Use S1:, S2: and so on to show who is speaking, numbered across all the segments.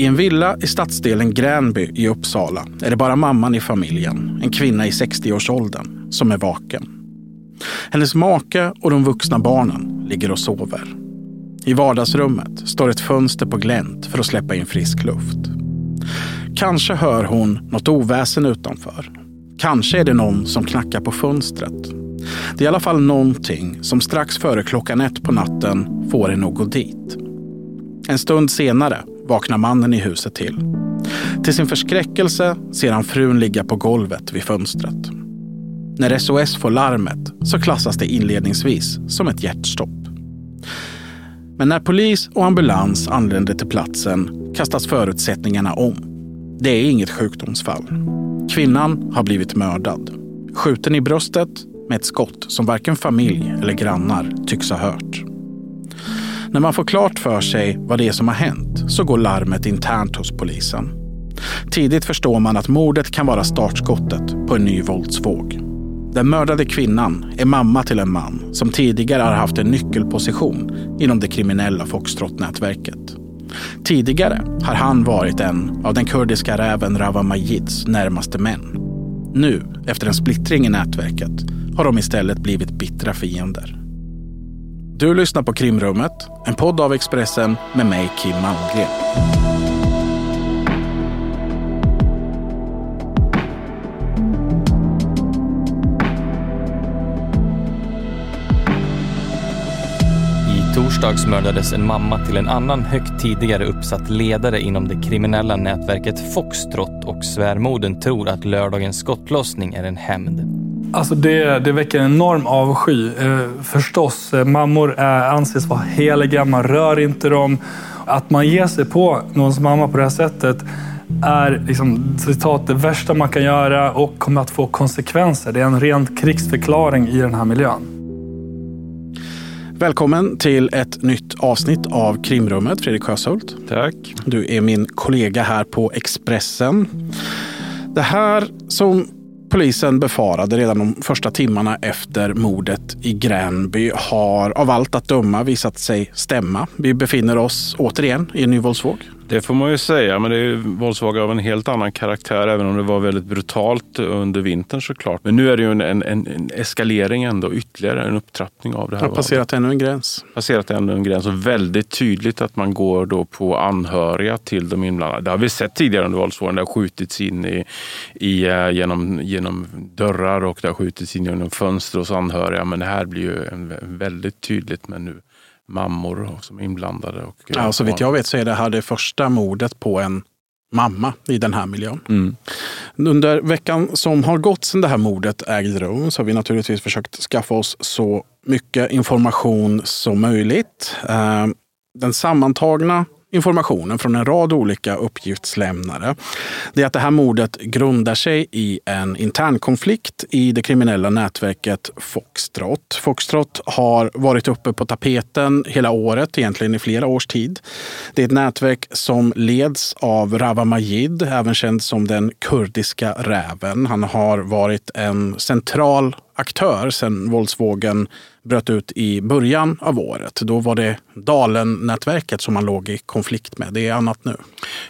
S1: I en villa i stadsdelen Gränby i Uppsala är det bara mamman i familjen, en kvinna i 60-årsåldern, som är vaken. Hennes make och de vuxna barnen ligger och sover. I vardagsrummet står ett fönster på glänt för att släppa in frisk luft. Kanske hör hon något oväsen utanför. Kanske är det någon som knackar på fönstret. Det är i alla fall någonting som strax före klockan ett på natten får henne att gå dit. En stund senare vaknar mannen i huset till. Till sin förskräckelse ser han frun ligga på golvet vid fönstret. När SOS får larmet så klassas det inledningsvis som ett hjärtstopp. Men när polis och ambulans anländer till platsen kastas förutsättningarna om. Det är inget sjukdomsfall. Kvinnan har blivit mördad. Skjuten i bröstet med ett skott som varken familj eller grannar tycks ha hört. När man får klart för sig vad det är som har hänt så går larmet internt hos polisen. Tidigt förstår man att mordet kan vara startskottet på en ny våldsvåg. Den mördade kvinnan är mamma till en man som tidigare har haft en nyckelposition inom det kriminella Foxtrot-nätverket. Tidigare har han varit en av den kurdiska räven Rawa Majids närmaste män. Nu, efter en splittring i nätverket, har de istället blivit bittra fiender. Du lyssnar på Krimrummet, en podd av Expressen med mig Kim Malmgren.
S2: I torsdags mördades en mamma till en annan högt tidigare uppsatt ledare inom det kriminella nätverket Foxtrot och svärmodern tror att lördagens skottlossning är en hämnd.
S3: Alltså det, det väcker en enorm avsky. Eh, förstås, eh, mammor är, anses vara heliga, man rör inte dem. Att man ger sig på någons mamma på det här sättet är liksom, citat, det värsta man kan göra och kommer att få konsekvenser. Det är en ren krigsförklaring i den här miljön.
S1: Välkommen till ett nytt avsnitt av Krimrummet, Fredrik Sjöshult.
S4: Tack.
S1: Du är min kollega här på Expressen. Det här som polisen befarade redan de första timmarna efter mordet i Gränby har av allt att döma visat sig stämma. Vi befinner oss återigen i en ny våldsvåg.
S4: Det får man ju säga, men det är våldsvågor av en helt annan karaktär, även om det var väldigt brutalt under vintern såklart. Men nu är det ju en, en, en eskalering ändå, ytterligare en upptrappning av det här.
S1: Har passerat ännu en gräns.
S4: Passerat ännu en gräns och väldigt tydligt att man går då på anhöriga till de inblandade. Det har vi sett tidigare under våldsvågen. Det har skjutits in i, i, eh, genom, genom dörrar och det har skjutits in genom fönster hos anhöriga. Men det här blir ju en, väldigt tydligt med nu mammor som är inblandade. Och
S1: ja, så vitt jag vet så är det här det första mordet på en mamma i den här miljön.
S4: Mm.
S1: Under veckan som har gått sedan det här mordet ägde rum så har vi naturligtvis försökt skaffa oss så mycket information som möjligt. Eh, den sammantagna informationen från en rad olika uppgiftslämnare. Det är att det här mordet grundar sig i en intern konflikt i det kriminella nätverket Foxtrot. Foxtrot har varit uppe på tapeten hela året, egentligen i flera års tid. Det är ett nätverk som leds av Rawa Majid, även känd som den kurdiska räven. Han har varit en central aktör sedan våldsvågen bröt ut i början av året. Då var det Dalen-nätverket som man låg i konflikt med. Det är annat nu.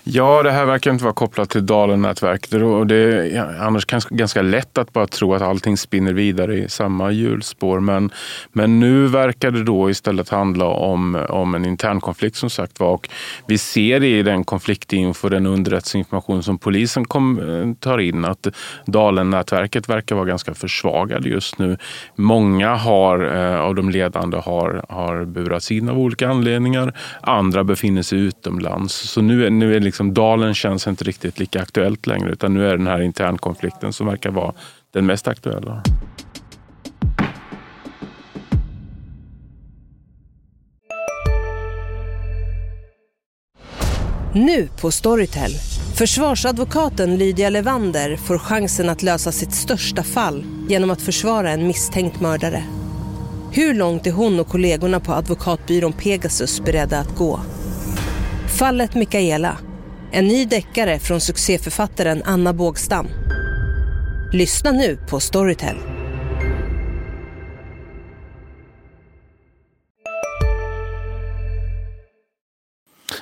S4: Ja, det här verkar inte vara kopplat till Dalen-nätverket. Det är annars ganska lätt att bara tro att allting spinner vidare i samma hjulspår. Men, men nu verkar det då istället handla om, om en intern konflikt som sagt var. Och vi ser i den konfliktinfo, den underrättelseinformation som polisen kom, eh, tar in att Dalen-nätverket verkar vara ganska försvagade just nu. Många har Eh, Eh, av de ledande har, har burats in av olika anledningar. Andra befinner sig utomlands. Så nu är, nu är liksom Dalen känns inte riktigt lika aktuellt längre utan nu är den här internkonflikten som verkar vara den mest aktuella.
S5: Nu på Storytel. Försvarsadvokaten Lydia Levander får chansen att lösa sitt största fall genom att försvara en misstänkt mördare. Hur långt är hon och kollegorna på advokatbyrån Pegasus beredda att gå? Fallet Mikaela. En ny deckare från succéförfattaren Anna Bågstam. Lyssna nu på Storytel.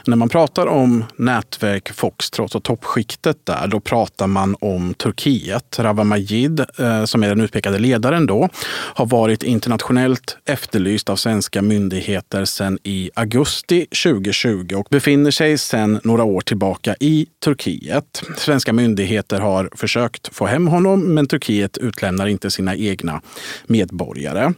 S1: När man pratar om nätverk Foxtrot och toppskiktet där, då pratar man om Turkiet. Rawa Majid, eh, som är den utpekade ledaren då, har varit internationellt efterlyst av svenska myndigheter sedan i augusti 2020 och befinner sig sedan några år tillbaka i Turkiet. Svenska myndigheter har försökt få hem honom, men Turkiet utlämnar inte sina egna medborgare.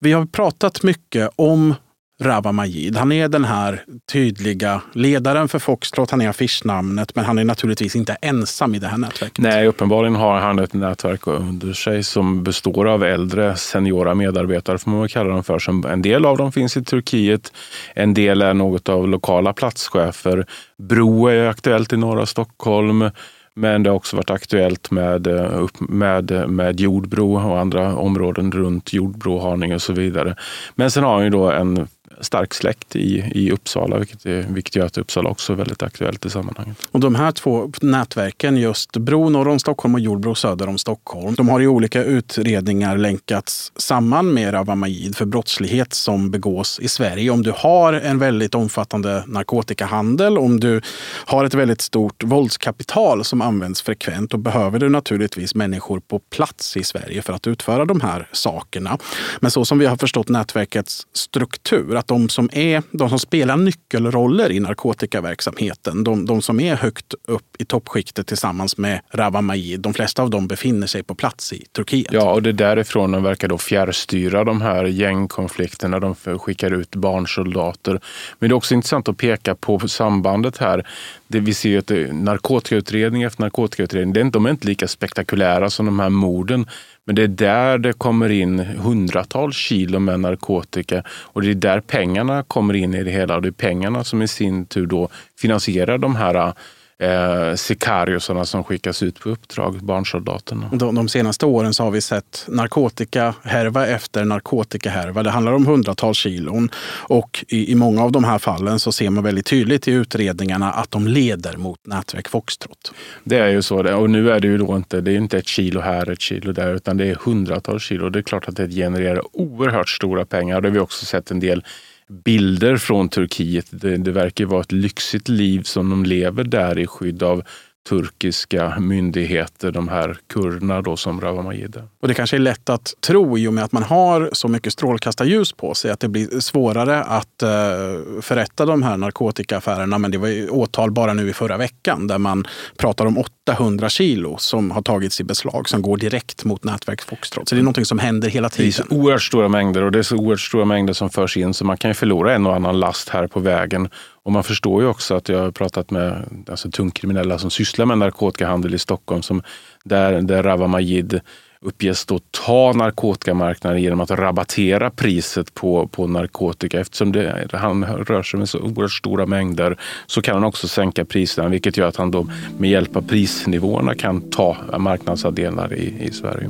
S1: Vi har pratat mycket om Rawa Majid. Han är den här tydliga ledaren för Foxtrot, han är affischnamnet, men han är naturligtvis inte ensam i det här nätverket.
S4: Nej, uppenbarligen har han ett nätverk under sig som består av äldre seniora medarbetare, får man väl kalla dem för. En del av dem finns i Turkiet, en del är något av lokala platschefer. Bro är aktuellt i norra Stockholm. Men det har också varit aktuellt med, eh, med, med Jordbro och andra områden runt Jordbro, Haninge och så vidare. Men sen har han ju då en stark släkt i, i Uppsala, vilket, är, vilket gör att Uppsala också är väldigt aktuellt i sammanhanget.
S1: Och de här två nätverken, just Bro norr om Stockholm och Jordbro söder om Stockholm, de har i olika utredningar länkats samman med Rawa Majid för brottslighet som begås i Sverige. Om du har en väldigt omfattande narkotikahandel, om du har ett väldigt stort våldskapital som används frekvent, då behöver du naturligtvis människor på plats i Sverige för att utföra de här sakerna. Men så som vi har förstått nätverkets struktur, att de som, är, de som spelar nyckelroller i narkotikaverksamheten, de, de som är högt upp i toppskiktet tillsammans med Rawa Majid, de flesta av dem befinner sig på plats i Turkiet.
S4: Ja, och det är därifrån de verkar då fjärrstyra de här gängkonflikterna. De skickar ut barnsoldater. Men det är också intressant att peka på sambandet här. Det vi ser att narkotikautredning efter narkotikautredning, de är inte lika spektakulära som de här morden. Men det är där det kommer in hundratals kilo med narkotika och det är där pengarna kommer in i det hela. Och det är pengarna som i sin tur då finansierar de här eh, sikariosarna som skickas ut på uppdrag, barnsoldaterna.
S1: De, de senaste åren så har vi sett narkotikahärva efter narkotikahärva. Det handlar om hundratals kilon och i, i många av de här fallen så ser man väldigt tydligt i utredningarna att de leder mot nätverk Foxtrot.
S4: Det är ju så. Och nu är det ju då inte, det är inte ett kilo här, ett kilo där, utan det är hundratals kilo. Det är klart att det genererar oerhört stora pengar. Det har vi också sett en del bilder från Turkiet. Det, det verkar vara ett lyxigt liv som de lever där i skydd av turkiska myndigheter, de här kurderna då som Rawa Majid
S1: Och det kanske är lätt att tro i och med att man har så mycket strålkastarljus på sig att det blir svårare att uh, förrätta de här narkotikaaffärerna. Men det var ju åtal bara nu i förra veckan där man pratar om 800 kilo som har tagits i beslag som går direkt mot nätverk Foxtrot. Så det är någonting som händer hela tiden.
S4: Det är så oerhört stora mängder och det är så oerhört stora mängder som förs in så man kan ju förlora en och annan last här på vägen. Och man förstår ju också att jag har pratat med alltså, tungkriminella som sysslar med narkotikahandel i Stockholm, som där, där Rawa Majid uppges då ta narkotikamarknaden genom att rabattera priset på, på narkotika. Eftersom det, han rör sig med så oerhört stora mängder så kan han också sänka priserna vilket gör att han då med hjälp av prisnivåerna kan ta marknadsandelar i, i Sverige.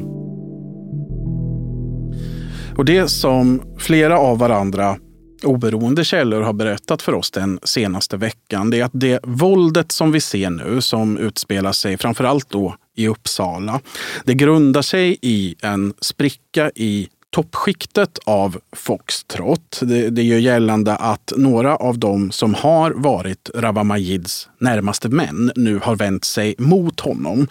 S1: Och det som flera av varandra oberoende källor har berättat för oss den senaste veckan, det är att det våldet som vi ser nu, som utspelar sig framförallt då i Uppsala, det grundar sig i en spricka i toppskiktet av Foxtrot. Det, det gör gällande att några av dem som har varit Rawa Majids närmaste män nu har vänt sig mot honom.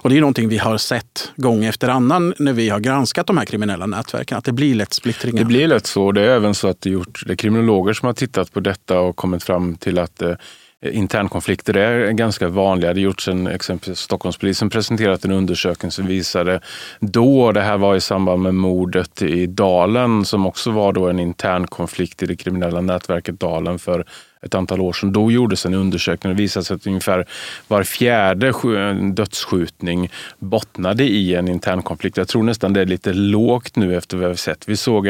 S1: Och det är någonting vi har sett gång efter annan när vi har granskat de här kriminella nätverken, att det blir lätt splittringar.
S4: Det blir lätt så. Det är även så att det, gjort, det är kriminologer som har tittat på detta och kommit fram till att eh, Eh, internkonflikter är ganska vanliga. Det har gjorts en, exempelvis Stockholmspolisen presenterat en undersökning som visade då, det här var i samband med mordet i Dalen som också var då en internkonflikt i det kriminella nätverket Dalen för ett antal år sedan. Då gjordes en undersökning och det visade sig att ungefär var fjärde dödsskjutning bottnade i en internkonflikt. Jag tror nästan det är lite lågt nu efter vad vi har sett. Vi såg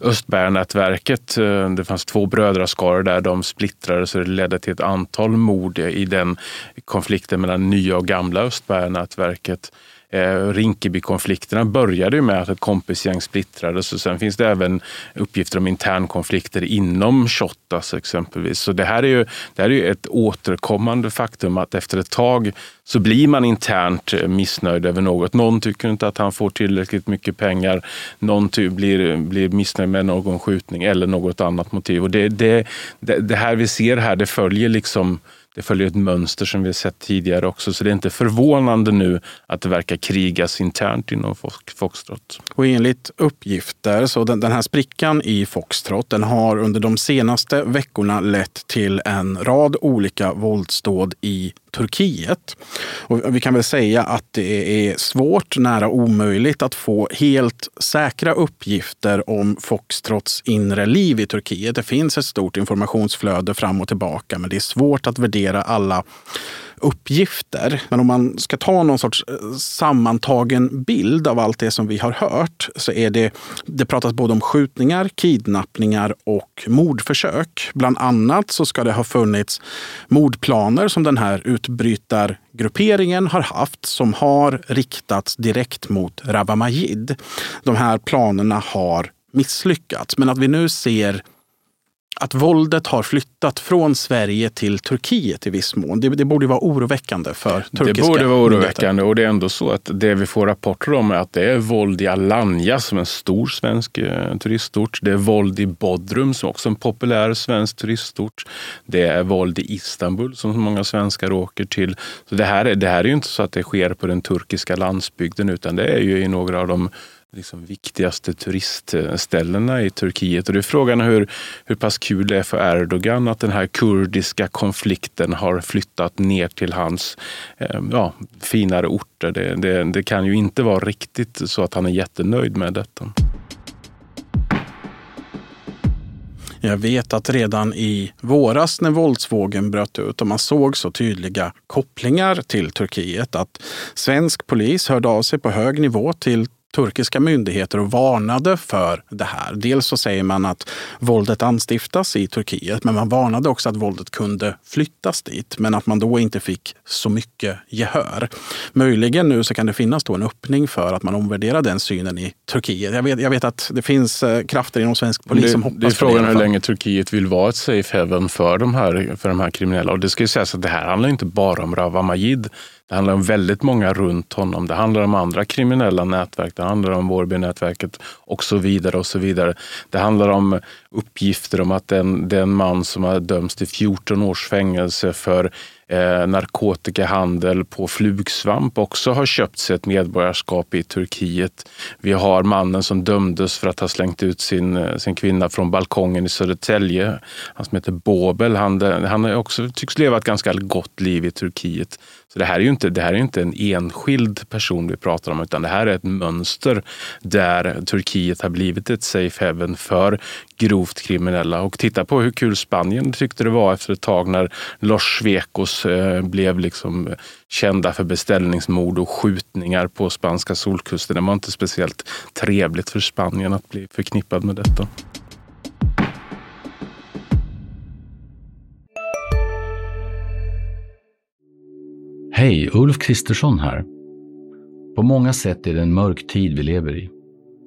S4: Östbergnätverket. Eh, det fanns två brödraskaror där. De splittrades och det ledde till ett antal mord i den konflikten mellan nya och gamla Östbergnätverket. Eh, Rinkeby-konflikterna började ju med att ett kompisgäng splittrades och sen finns det även uppgifter om internkonflikter inom Shottaz exempelvis. Så det här är ju, det här är ju ett återkommande faktum att efter ett tag så blir man internt missnöjd över något. Någon tycker inte att han får tillräckligt mycket pengar. Någon blir, blir missnöjd med någon skjutning eller något annat motiv. Och det, det, det, det här vi ser här, det följer liksom det följer ett mönster som vi har sett tidigare också, så det är inte förvånande nu att det verkar krigas internt inom Foxtrot.
S1: Och enligt uppgifter, så den, den här sprickan i Foxtrot, den har under de senaste veckorna lett till en rad olika våldsdåd i Turkiet. Och vi kan väl säga att det är svårt, nära omöjligt att få helt säkra uppgifter om Foxtrots inre liv i Turkiet. Det finns ett stort informationsflöde fram och tillbaka, men det är svårt att värdera alla uppgifter. Men om man ska ta någon sorts eh, sammantagen bild av allt det som vi har hört så är det, det pratas både om skjutningar, kidnappningar och mordförsök. Bland annat så ska det ha funnits mordplaner som den här utbrytargrupperingen har haft som har riktats direkt mot Rawa Majid. De här planerna har misslyckats, men att vi nu ser att våldet har flyttat från Sverige till Turkiet i viss mån. Det, det borde vara oroväckande för turkiska
S4: Det borde vara oroväckande och det är ändå så att det vi får rapporter om är att det är våld i Alanya som är en stor svensk eh, turistort. Det är våld i Bodrum som också är en populär svensk turistort. Det är våld i Istanbul som många svenskar åker till. Så det här, är, det här är ju inte så att det sker på den turkiska landsbygden utan det är ju i några av de liksom viktigaste turistställena i Turkiet. Och det är frågan hur, hur pass kul det är för Erdogan att den här kurdiska konflikten har flyttat ner till hans eh, ja, finare orter. Det, det, det kan ju inte vara riktigt så att han är jättenöjd med detta.
S1: Jag vet att redan i våras när våldsvågen bröt ut och man såg så tydliga kopplingar till Turkiet att svensk polis hörde av sig på hög nivå till turkiska myndigheter och varnade för det här. Dels så säger man att våldet anstiftas i Turkiet, men man varnade också att våldet kunde flyttas dit, men att man då inte fick så mycket gehör. Möjligen nu så kan det finnas då en öppning för att man omvärderar den synen i Turkiet. Jag vet, jag vet att det finns eh, krafter inom svensk polis
S4: det,
S1: som hoppas
S4: det är frågan hur länge Turkiet vill vara ett safe haven för de här, för de här kriminella. Och det ska ju sägas att det här handlar inte bara om Rawa Majid. Det handlar om väldigt många runt honom. Det handlar om andra kriminella nätverk. Det handlar om Vårbynätverket och så vidare. och så vidare. Det handlar om uppgifter om att den, den man som har dömts till 14 års fängelse för eh, narkotikahandel på flugsvamp också har köpt sig ett medborgarskap i Turkiet. Vi har mannen som dömdes för att ha slängt ut sin, eh, sin kvinna från balkongen i Södertälje. Han som heter Bobel. Han, han också, tycks leva ett ganska gott liv i Turkiet. Så det här är ju inte, det här är inte en enskild person vi pratar om, utan det här är ett mönster där Turkiet har blivit ett safe haven för grovt kriminella. Och titta på hur kul Spanien tyckte det var efter ett tag när Los Svekos eh, blev liksom kända för beställningsmord och skjutningar på spanska solkusten. Det var inte speciellt trevligt för Spanien att bli förknippad med detta.
S6: Hej, Ulf Kristersson här. På många sätt är det en mörk tid vi lever i.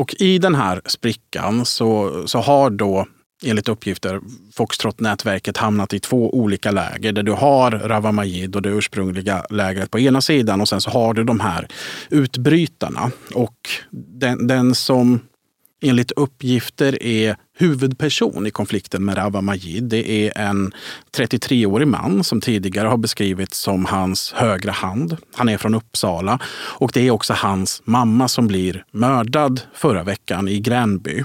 S1: Och i den här sprickan så, så har då enligt uppgifter Foxtrot-nätverket hamnat i två olika läger där du har Rawa Majid och det ursprungliga lägret på ena sidan och sen så har du de här utbrytarna. Och den, den som enligt uppgifter är huvudperson i konflikten med Rawa Majid. Det är en 33-årig man som tidigare har beskrivits som hans högra hand. Han är från Uppsala och det är också hans mamma som blir mördad förra veckan i Gränby.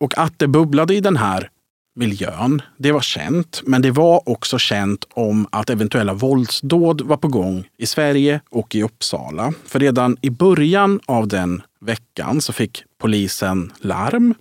S1: Och att det bubblade i den här miljön, det var känt. Men det var också känt om att eventuella våldsdåd var på gång i Sverige och i Uppsala. För redan i början av den veckan så fick polisen larm.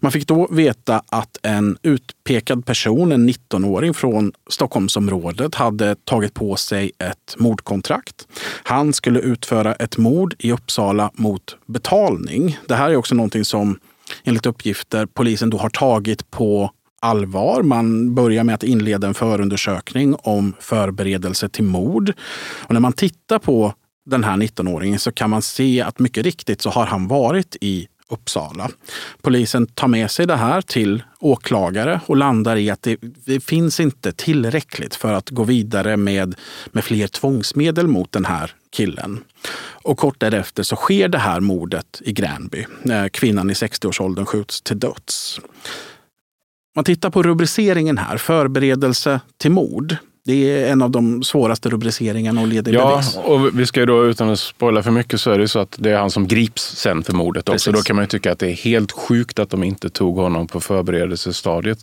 S1: Man fick då veta att en utpekad person, en 19-åring från Stockholmsområdet, hade tagit på sig ett mordkontrakt. Han skulle utföra ett mord i Uppsala mot betalning. Det här är också någonting som enligt uppgifter polisen då har tagit på allvar. Man börjar med att inleda en förundersökning om förberedelse till mord. Och när man tittar på den här 19-åringen så kan man se att mycket riktigt så har han varit i Uppsala. Polisen tar med sig det här till åklagare och landar i att det, det, finns inte tillräckligt för att gå vidare med, med fler tvångsmedel mot den här killen. Och kort därefter så sker det här mordet i Gränby. Kvinnan i 60-årsåldern skjuts till döds. Man tittar på rubriceringen här, förberedelse till mord. Det är en av de svåraste rubriceringarna leda i
S4: ja,
S1: bevis.
S4: och vi ska ju då utan att spoila för mycket så är det så att det är han som grips sen för mordet också.
S1: Precis.
S4: Då kan man ju tycka att det är helt sjukt att de inte tog honom på förberedelsestadiet.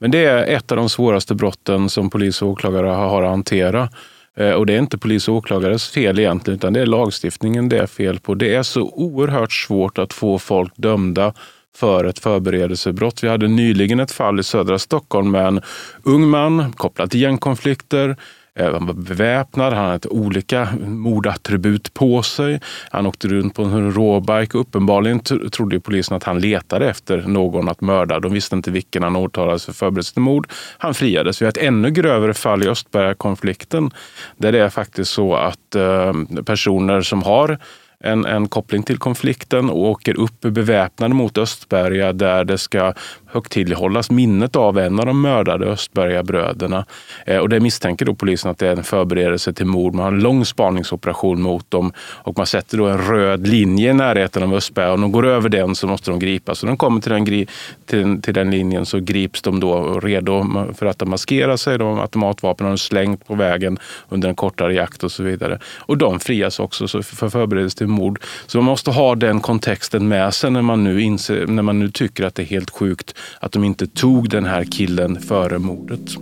S4: Men det är ett av de svåraste brotten som polis och åklagare har att hantera. Eh, och det är inte polis och åklagares fel egentligen, utan det är lagstiftningen det är fel på. Det är så oerhört svårt att få folk dömda för ett förberedelsebrott. Vi hade nyligen ett fall i södra Stockholm med en ung man kopplad till gängkonflikter. Eh, han var beväpnad, han hade olika mordattribut på sig. Han åkte runt på en råbike. Uppenbarligen trodde polisen att han letade efter någon att mörda. De visste inte vilken han åtalades för förberedelse till mord. Han friades. Vi har ett ännu grövre fall i Östberga-konflikten där det är faktiskt så att eh, personer som har en, en koppling till konflikten och åker upp beväpnade mot Östberga där det ska högtidlighållas minnet av en av de mördade Östbergabröderna. Eh, och det misstänker då polisen att det är en förberedelse till mord. Man har en lång spaningsoperation mot dem och man sätter då en röd linje i närheten av Östberga. Om de går över den så måste de gripas. Så de kommer till den, till, till den linjen så grips de då redo för att maskera sig. De automatvapen har de slängt på vägen under en kortare jakt och så vidare. Och de frias också för förberedelse till mord. Så man måste ha den kontexten med sig när man nu, inser, när man nu tycker att det är helt sjukt att de inte tog den här killen före mordet.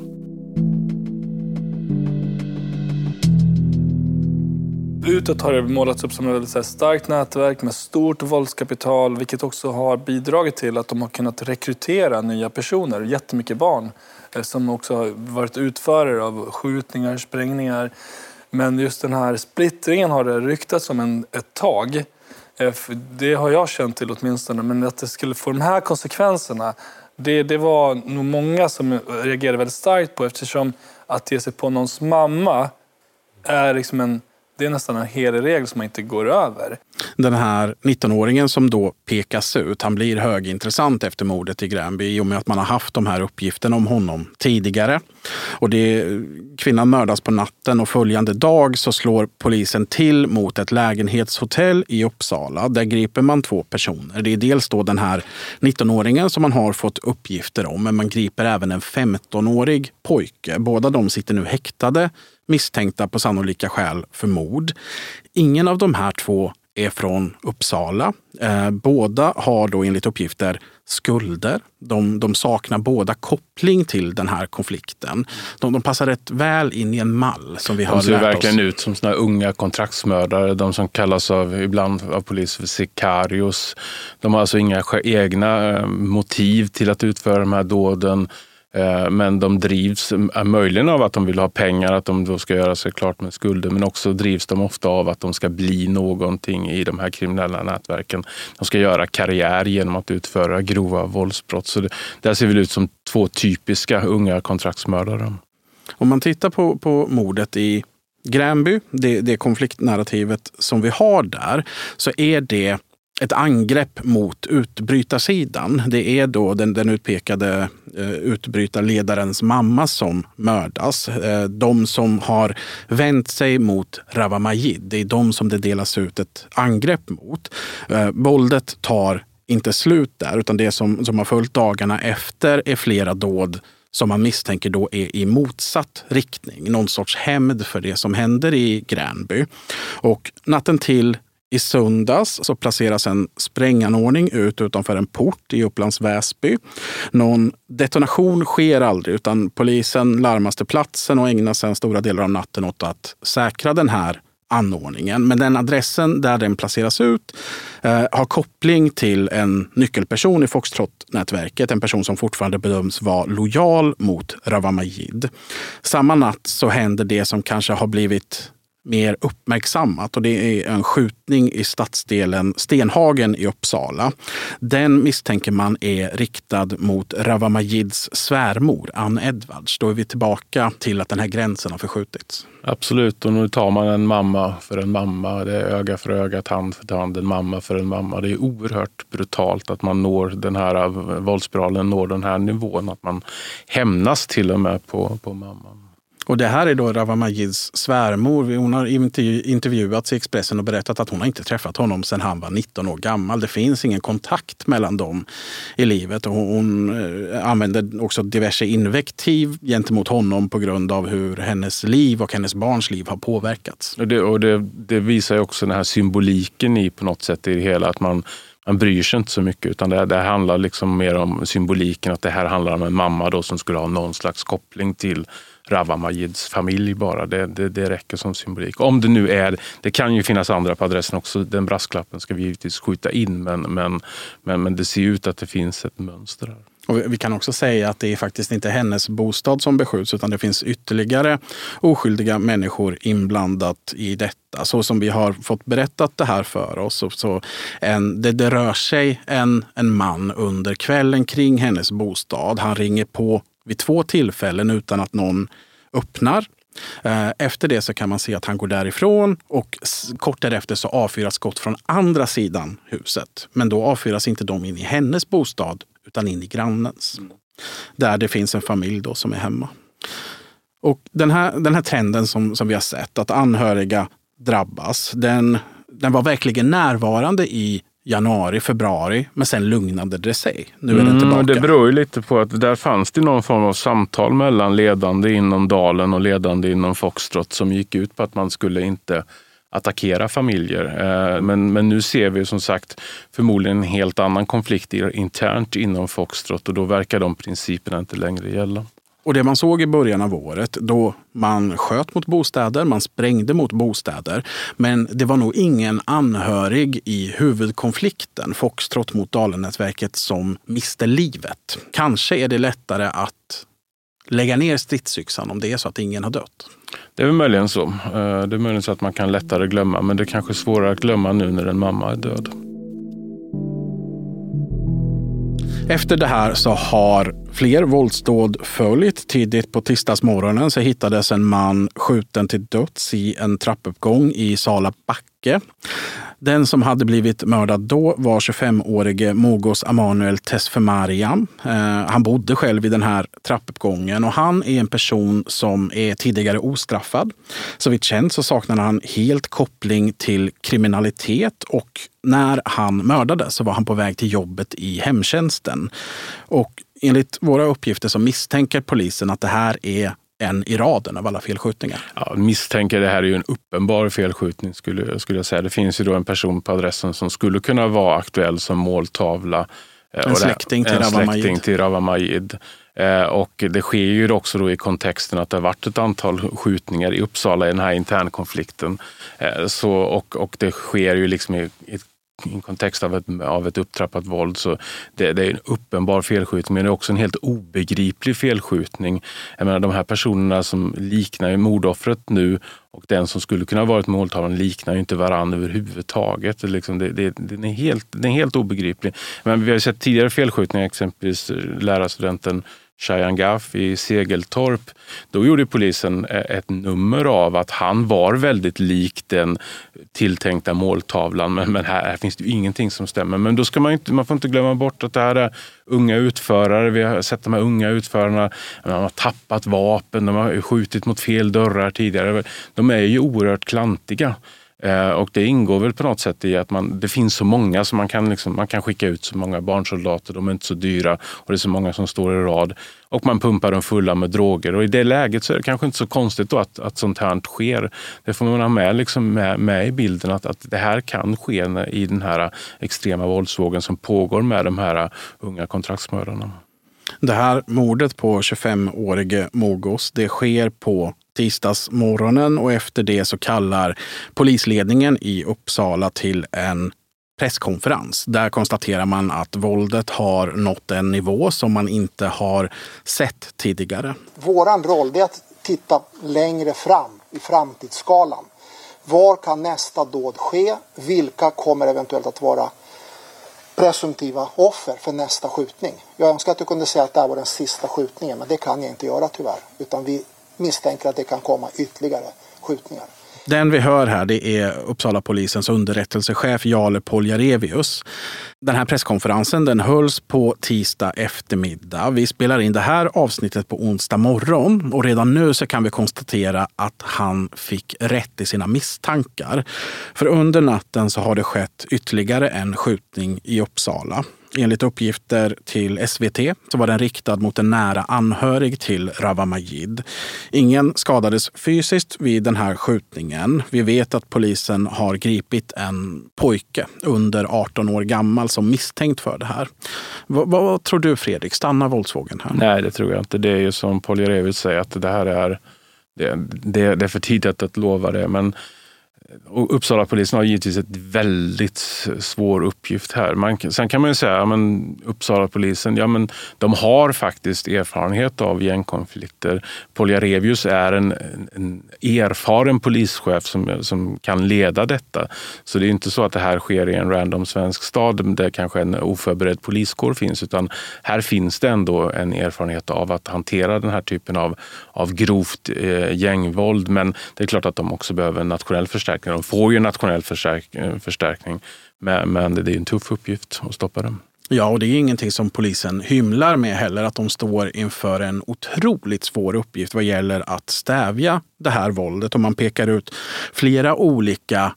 S3: Utåt har det målats upp som ett väldigt starkt nätverk med stort våldskapital vilket också har bidragit till att de har kunnat rekrytera nya personer, jättemycket barn eh, som också har varit utförare av skjutningar, sprängningar. Men just den här splittringen har det ryktats om en, ett tag. Eh, det har jag känt till åtminstone, men att det skulle få de här konsekvenserna det, det var nog många som reagerade väldigt starkt på eftersom att ge sig på någons mamma är liksom en det är nästan en helig regel som man inte går över.
S1: Den här 19-åringen som då pekas ut, han blir högintressant efter mordet i Gränby i och med att man har haft de här uppgifterna om honom tidigare. Och det, kvinnan mördas på natten och följande dag så slår polisen till mot ett lägenhetshotell i Uppsala. Där griper man två personer. Det är dels då den här 19-åringen som man har fått uppgifter om, men man griper även en 15-årig pojke. Båda de sitter nu häktade misstänkta på sannolika skäl för mord. Ingen av de här två är från Uppsala. Eh, båda har då enligt uppgifter skulder. De, de saknar båda koppling till den här konflikten. De, de passar rätt väl in i en mall som vi har
S4: lärt oss. De ser verkligen ut som såna unga kontraktsmördare. De som kallas av, ibland av polis för sicarios. De har alltså inga egna eh, motiv till att utföra de här dåden. Eh, men de drivs eh, möjligen av att de vill ha pengar, att de då ska göra sig klart med skulder, men också drivs de ofta av att de ska bli någonting i de här kriminella nätverken. De ska göra karriär genom att utföra grova våldsbrott. Så det, där ser vi ut som två typiska unga kontraktsmördare.
S1: Om man tittar på, på mordet i Gränby, det, det konfliktnarrativet som vi har där, så är det ett angrepp mot utbrytarsidan. Det är då den, den utpekade eh, utbrytarledarens mamma som mördas. Eh, de som har vänt sig mot Rawa Majid, det är de som det delas ut ett angrepp mot. Eh, våldet tar inte slut där, utan det som, som har följt dagarna efter är flera dåd som man misstänker då är i motsatt riktning. Någon sorts hämnd för det som händer i Gränby. Och natten till i söndags så placeras en spränganordning ut utanför en port i Upplands Väsby. Någon detonation sker aldrig utan polisen larmas till platsen och ägnar sedan stora delar av natten åt att säkra den här anordningen. Men den adressen där den placeras ut eh, har koppling till en nyckelperson i Foxtrot-nätverket. En person som fortfarande bedöms vara lojal mot Rawa Majid. Samma natt så händer det som kanske har blivit mer uppmärksammat och det är en skjutning i stadsdelen Stenhagen i Uppsala. Den misstänker man är riktad mot Rawa Majids svärmor Ann Edwards. Då är vi tillbaka till att den här gränsen har förskjutits.
S4: Absolut, och nu tar man en mamma för en mamma. Det är öga för öga, tand för tand, en mamma för en mamma. Det är oerhört brutalt att man når den här eh, våldsspiralen, når den här nivån. Att man hämnas till och med på, på mamman.
S1: Och det här är då Rawa Majids svärmor. Hon har intervjuats i Expressen och berättat att hon har inte träffat honom sedan han var 19 år gammal. Det finns ingen kontakt mellan dem i livet. Och hon eh, använder också diverse invektiv gentemot honom på grund av hur hennes liv och hennes barns liv har påverkats.
S4: Och det, och det, det visar också den här symboliken i på något sätt i det hela. Att man, man bryr sig inte så mycket utan det, det handlar liksom mer om symboliken. Att det här handlar om en mamma då som skulle ha någon slags koppling till Rawa Majids familj bara. Det, det, det, räcker som symbolik. Om det nu är, det kan ju finnas andra på adressen också. Den brasklappen ska vi givetvis skjuta in men, men, men, men det ser ut att det finns ett mönster här.
S1: Och vi kan också säga att det är faktiskt inte hennes bostad som beskjuts utan det finns ytterligare oskyldiga människor inblandat i detta. Så som vi har fått berättat det här för oss. Så, så en, det, det rör sig en, en man under kvällen kring hennes bostad. Han ringer på vid två tillfällen utan att någon öppnar. Eh, efter det så kan man se att han går därifrån och kort därefter så avfyras skott från andra sidan huset. Men då avfyras inte de in i hennes bostad utan in i grannens. Där det finns en familj då som är hemma. Och den här, den här trenden som, som vi har sett, att anhöriga drabbas, den, den var verkligen närvarande i januari, februari, men sen lugnade det sig. Nu är den tillbaka.
S4: Mm, det beror ju lite på att där fanns det någon form av samtal mellan ledande inom Dalen och ledande inom Foxtrot som gick ut på att man skulle inte attackera familjer. Eh, men, men nu ser vi som sagt förmodligen en helt annan konflikt internt inom Foxtrot och då verkar de principerna inte längre gälla.
S1: Och det man såg i början av året då man sköt mot bostäder, man sprängde mot bostäder. Men det var nog ingen anhörig i huvudkonflikten, Foxtrot mot Dalenätverket, som miste livet. Kanske är det lättare att lägga ner stridsyxan om det är så att ingen har dött.
S4: Det är väl möjligen så. Eh, det är möjligen så att man kan lättare glömma, men det är kanske svårare att glömma nu när en mamma är död.
S1: Efter det här så har fler våldsdåd följt. Tidigt på tisdagsmorgonen så hittades en man skjuten till döds i en trappuppgång i Sala backe. Den som hade blivit mördad då var 25-årige Mogos Amanuel Tesfemariam. Eh, han bodde själv i den här trappuppgången och han är en person som är tidigare ostraffad. Så vitt känt så saknade han helt koppling till kriminalitet och när han mördades så var han på väg till jobbet i hemtjänsten. Och enligt våra uppgifter så misstänker polisen att det här är en i raden av alla felskjutningar.
S4: Ja, misstänker det här är ju en uppenbar felskjutning skulle, skulle jag säga. Det finns ju då en person på adressen som skulle kunna vara aktuell som måltavla.
S1: Eh, en släkting till, en släkting
S4: till Rawa Majid. Eh, och det sker ju också då i kontexten att det har varit ett antal skjutningar i Uppsala i den här internkonflikten. Eh, så, och, och det sker ju liksom i ett i en kontext av ett, av ett upptrappat våld. Så det, det, är en uppenbar felskjutning, men det är också en helt obegriplig felskjutning. Jag menar, de här personerna som liknar mordoffret nu och den som skulle kunna varit måltavlan liknar ju inte varandra överhuvudtaget. Liksom, det, det, den, är helt, den är helt obegriplig. Men vi har sett tidigare felskjutningar, exempelvis lärarstudenten Shayan Gaff i Segeltorp. Då gjorde polisen eh, ett nummer av att han var väldigt lik den tilltänkta måltavlan. Men, men här, här, finns det ju ingenting som stämmer. Men då ska man, inte, man får inte glömma bort att det här är unga utförare. Vi har sett de här unga utförarna. De har tappat vapen, de har skjutit mot fel dörrar tidigare. De är ju oerhört klantiga. Eh, och det ingår väl på något sätt i att man, det finns så många så man kan, liksom, man kan skicka ut så många barnsoldater. De är inte så dyra och det är så många som står i rad. Och man pumpar dem fulla med droger. Och i det läget så är det kanske inte så konstigt då att, att sånt här sker. Det får man ha med, liksom med, med i bilden att, att det här kan ske i den här extrema våldsvågen som pågår med de här unga kontraktsmördarna.
S1: Det här mordet på 25-årige Mogos, det sker på tisdagsmorgonen och efter det så kallar polisledningen i Uppsala till en presskonferens. Där konstaterar man att våldet har nått en nivå som man inte har sett tidigare.
S7: Våran roll är att titta längre fram i framtidsskalan. Var kan nästa dåd ske? Vilka kommer eventuellt att vara presumtiva offer för nästa skjutning? Jag önskar att jag kunde säga att det här var den sista skjutningen, men det kan jag inte göra tyvärr. Utan vi misstänker att det kan komma ytterligare skjutningar.
S1: Den vi hör här det är Uppsala polisens underrättelsechef Jale Poljarevius. Den här presskonferensen den hölls på tisdag eftermiddag. Vi spelar in det här avsnittet på onsdag morgon och redan nu så kan vi konstatera att han fick rätt i sina misstankar. För under natten så har det skett ytterligare en skjutning i Uppsala. Enligt uppgifter till SVT så var den riktad mot en nära anhörig till Rawa Majid. Ingen skadades fysiskt vid den här skjutningen. Vi vet att polisen har gripit en pojke under 18 år gammal som misstänkt för det här. Vad, vad tror du Fredrik, stannar våldsvågen här?
S4: Nej, det tror jag inte. Det är ju som Poljarevic säger att det här är det, det, det är för tidigt att lova det. Men och Uppsala-polisen har givetvis ett väldigt svår uppgift här. Man, sen kan man ju säga, ja, Uppsala-polisen, ja, men de har faktiskt erfarenhet av gängkonflikter. Poljarevius är en, en, erfaren polischef som, som kan leda detta. Så det är inte så att det här sker i en random svensk stad där kanske en oförberedd poliskår finns, utan här finns det ändå en erfarenhet av att hantera den här typen av, av grovt eh, gängvåld. Men det är klart att de också behöver en nationell förstärkning förstärkning. De får ju nationell eh, förstärkning, men det är en tuff uppgift att stoppa dem.
S1: Ja, och det är ingenting som polisen hymlar med heller, att de står inför en otroligt svår uppgift vad gäller att stävja det här våldet. Och man pekar ut flera olika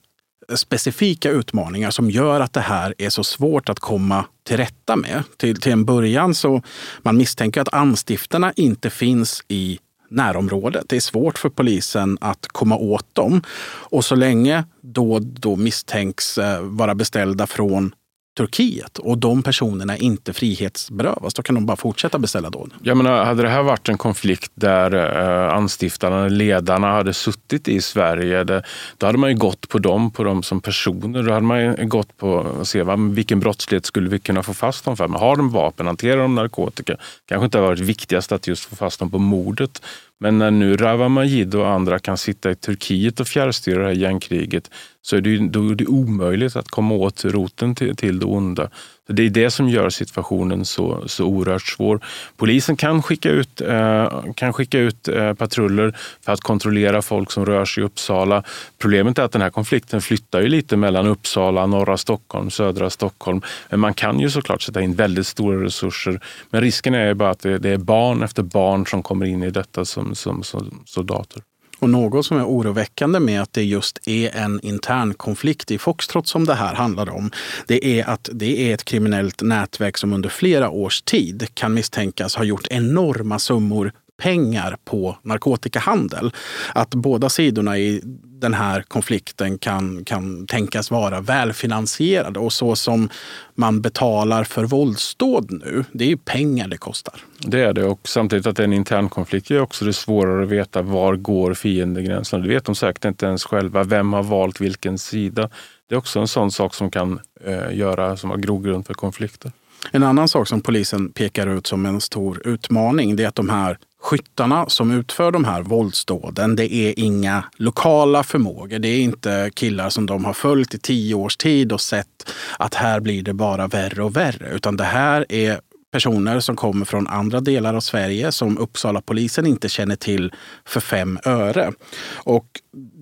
S1: specifika utmaningar som gör att det här är så svårt att komma till rätta med. Till, till en början så man misstänker att anstiftarna inte finns i närområdet. Det är svårt för polisen att komma åt dem. Och så länge då, då misstänks eh, vara beställda från Turkiet och de personerna inte frihetsberövas, då kan de bara fortsätta beställa dåd.
S4: Jag menar, hade det här varit en konflikt där eh, anstiftarna, ledarna hade suttit i Sverige, det, då hade man ju gått på dem, på dem som personer. Då hade man ju gått på att se vad, vilken brottslighet skulle vi kunna få fast dem för. Men har de vapen, hanterar de narkotika? kanske inte har varit viktigast att just få fast dem på mordet. Men när nu Rawa Majid och andra kan sitta i Turkiet och fjärrstyra det här gängkriget så är det, då är det omöjligt att komma åt roten till, till det onda. Det är det som gör situationen så, så oerhört svår. Polisen kan skicka ut, eh, kan skicka ut eh, patruller för att kontrollera folk som rör sig i Uppsala. Problemet är att den här konflikten flyttar ju lite mellan Uppsala, norra Stockholm, södra Stockholm. Men man kan ju såklart sätta in väldigt stora resurser. Men risken är bara att det, det är barn efter barn som kommer in i detta som, som, som soldater.
S1: Och något som är oroväckande med att det just är en intern konflikt i Foxtrot som det här handlar om, det är att det är ett kriminellt nätverk som under flera års tid kan misstänkas ha gjort enorma summor pengar på narkotikahandel. Att båda sidorna i den här konflikten kan, kan tänkas vara välfinansierade. Och så som man betalar för våldsdåd nu, det är ju pengar det kostar.
S4: Det är det och samtidigt att det är en intern konflikt gör också det svårare att veta var går fiendegränsen. Det vet de säkert inte ens själva. Vem har valt vilken sida? Det är också en sån sak som kan eh, göra som har grogrund för konflikter.
S1: En annan sak som polisen pekar ut som en stor utmaning det är att de här skyttarna som utför de här våldsdåden, det är inga lokala förmågor. Det är inte killar som de har följt i tio års tid och sett att här blir det bara värre och värre. Utan det här är personer som kommer från andra delar av Sverige som Uppsala polisen inte känner till för fem öre. Och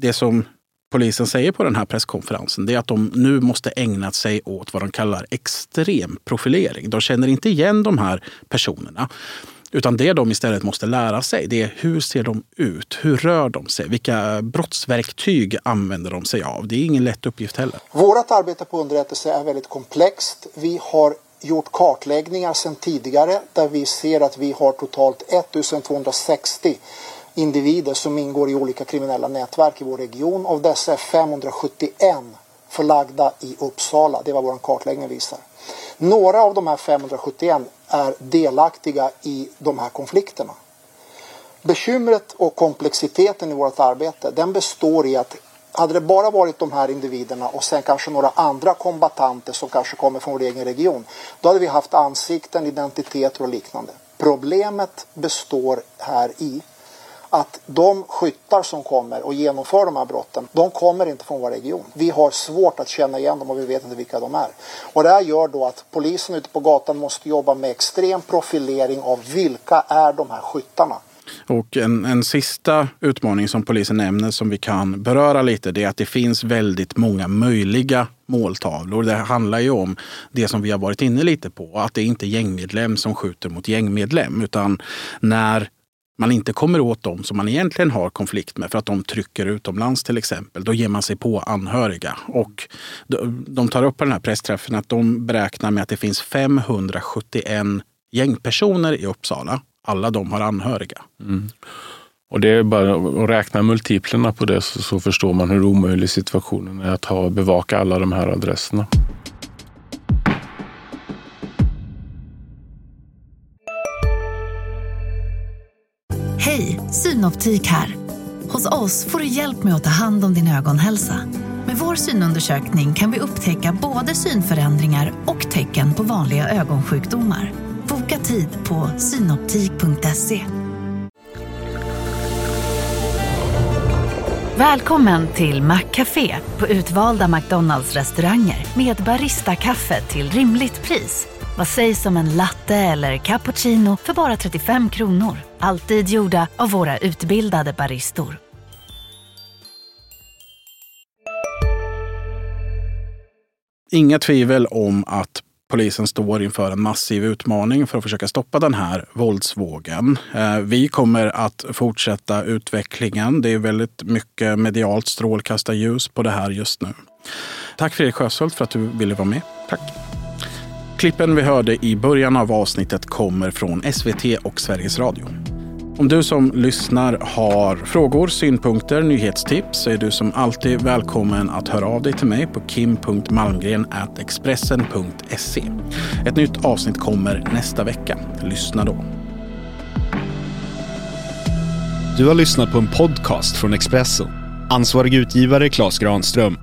S1: det som polisen säger på den här presskonferensen är att de nu måste ägna sig åt vad de kallar extrem profilering. De känner inte igen de här personerna. Utan det de istället måste lära sig det är hur ser de ut? Hur rör de sig? Vilka brottsverktyg använder de sig av? Det är ingen lätt uppgift heller.
S7: Vårt arbete på underrättelse är väldigt komplext. Vi har gjort kartläggningar sedan tidigare där vi ser att vi har totalt 1260 individer som ingår i olika kriminella nätverk i vår region. Av dessa är 571 förlagda i Uppsala. Det är vad vår kartläggning visar. Några av de här 571 är delaktiga i de här konflikterna. Bekymret och komplexiteten i vårt arbete den består i att hade det bara varit de här individerna och sen kanske några andra kombatanter som kanske kommer från vår egen region. Då hade vi haft ansikten, identiteter och liknande. Problemet består här i att de skyttar som kommer och genomför de här brotten, de kommer inte från vår region. Vi har svårt att känna igen dem och vi vet inte vilka de är. Och det här gör då att polisen ute på gatan måste jobba med extrem profilering av vilka är de här skyttarna.
S1: Och en, en sista utmaning som polisen nämner som vi kan beröra lite det är att det finns väldigt många möjliga måltavlor. Det handlar ju om det som vi har varit inne lite på, att det är inte gängmedlem som skjuter mot gängmedlem utan när man inte kommer åt dem som man egentligen har konflikt med för att de trycker utomlands till exempel, då ger man sig på anhöriga. Och de tar upp på den här pressträffen att de beräknar med att det finns 571 gängpersoner i Uppsala. Alla de har anhöriga. Mm.
S4: Och det är bara att räkna multiplerna på det så, så förstår man hur omöjlig situationen är att ha, bevaka alla de här adresserna.
S8: Hej, Synoptik här. Hos oss får du hjälp med att ta hand om din ögonhälsa. Med vår synundersökning kan vi upptäcka både synförändringar och tecken på vanliga ögonsjukdomar. Boka tid på synoptik.se. Välkommen till Maccafé på utvalda McDonalds restauranger med Baristakaffe till rimligt pris. Vad sägs om en latte eller cappuccino för bara 35 kronor? Alltid gjorda av våra utbildade baristor.
S1: Inga tvivel om att polisen står inför en massiv utmaning för att försöka stoppa den här våldsvågen. Eh, vi kommer att fortsätta utvecklingen. Det är väldigt mycket medialt strålkastarljus på det här just nu. Tack Fredrik Sjöshult för att du ville vara med.
S4: Tack.
S1: Klippen vi hörde i början av avsnittet kommer från SVT och Sveriges Radio. Om du som lyssnar har frågor, synpunkter, nyhetstips så är du som alltid välkommen att höra av dig till mig på kim.malmgren.expressen.se. Ett nytt avsnitt kommer nästa vecka. Lyssna då.
S9: Du har lyssnat på en podcast från Expressen. Ansvarig utgivare Klas Granström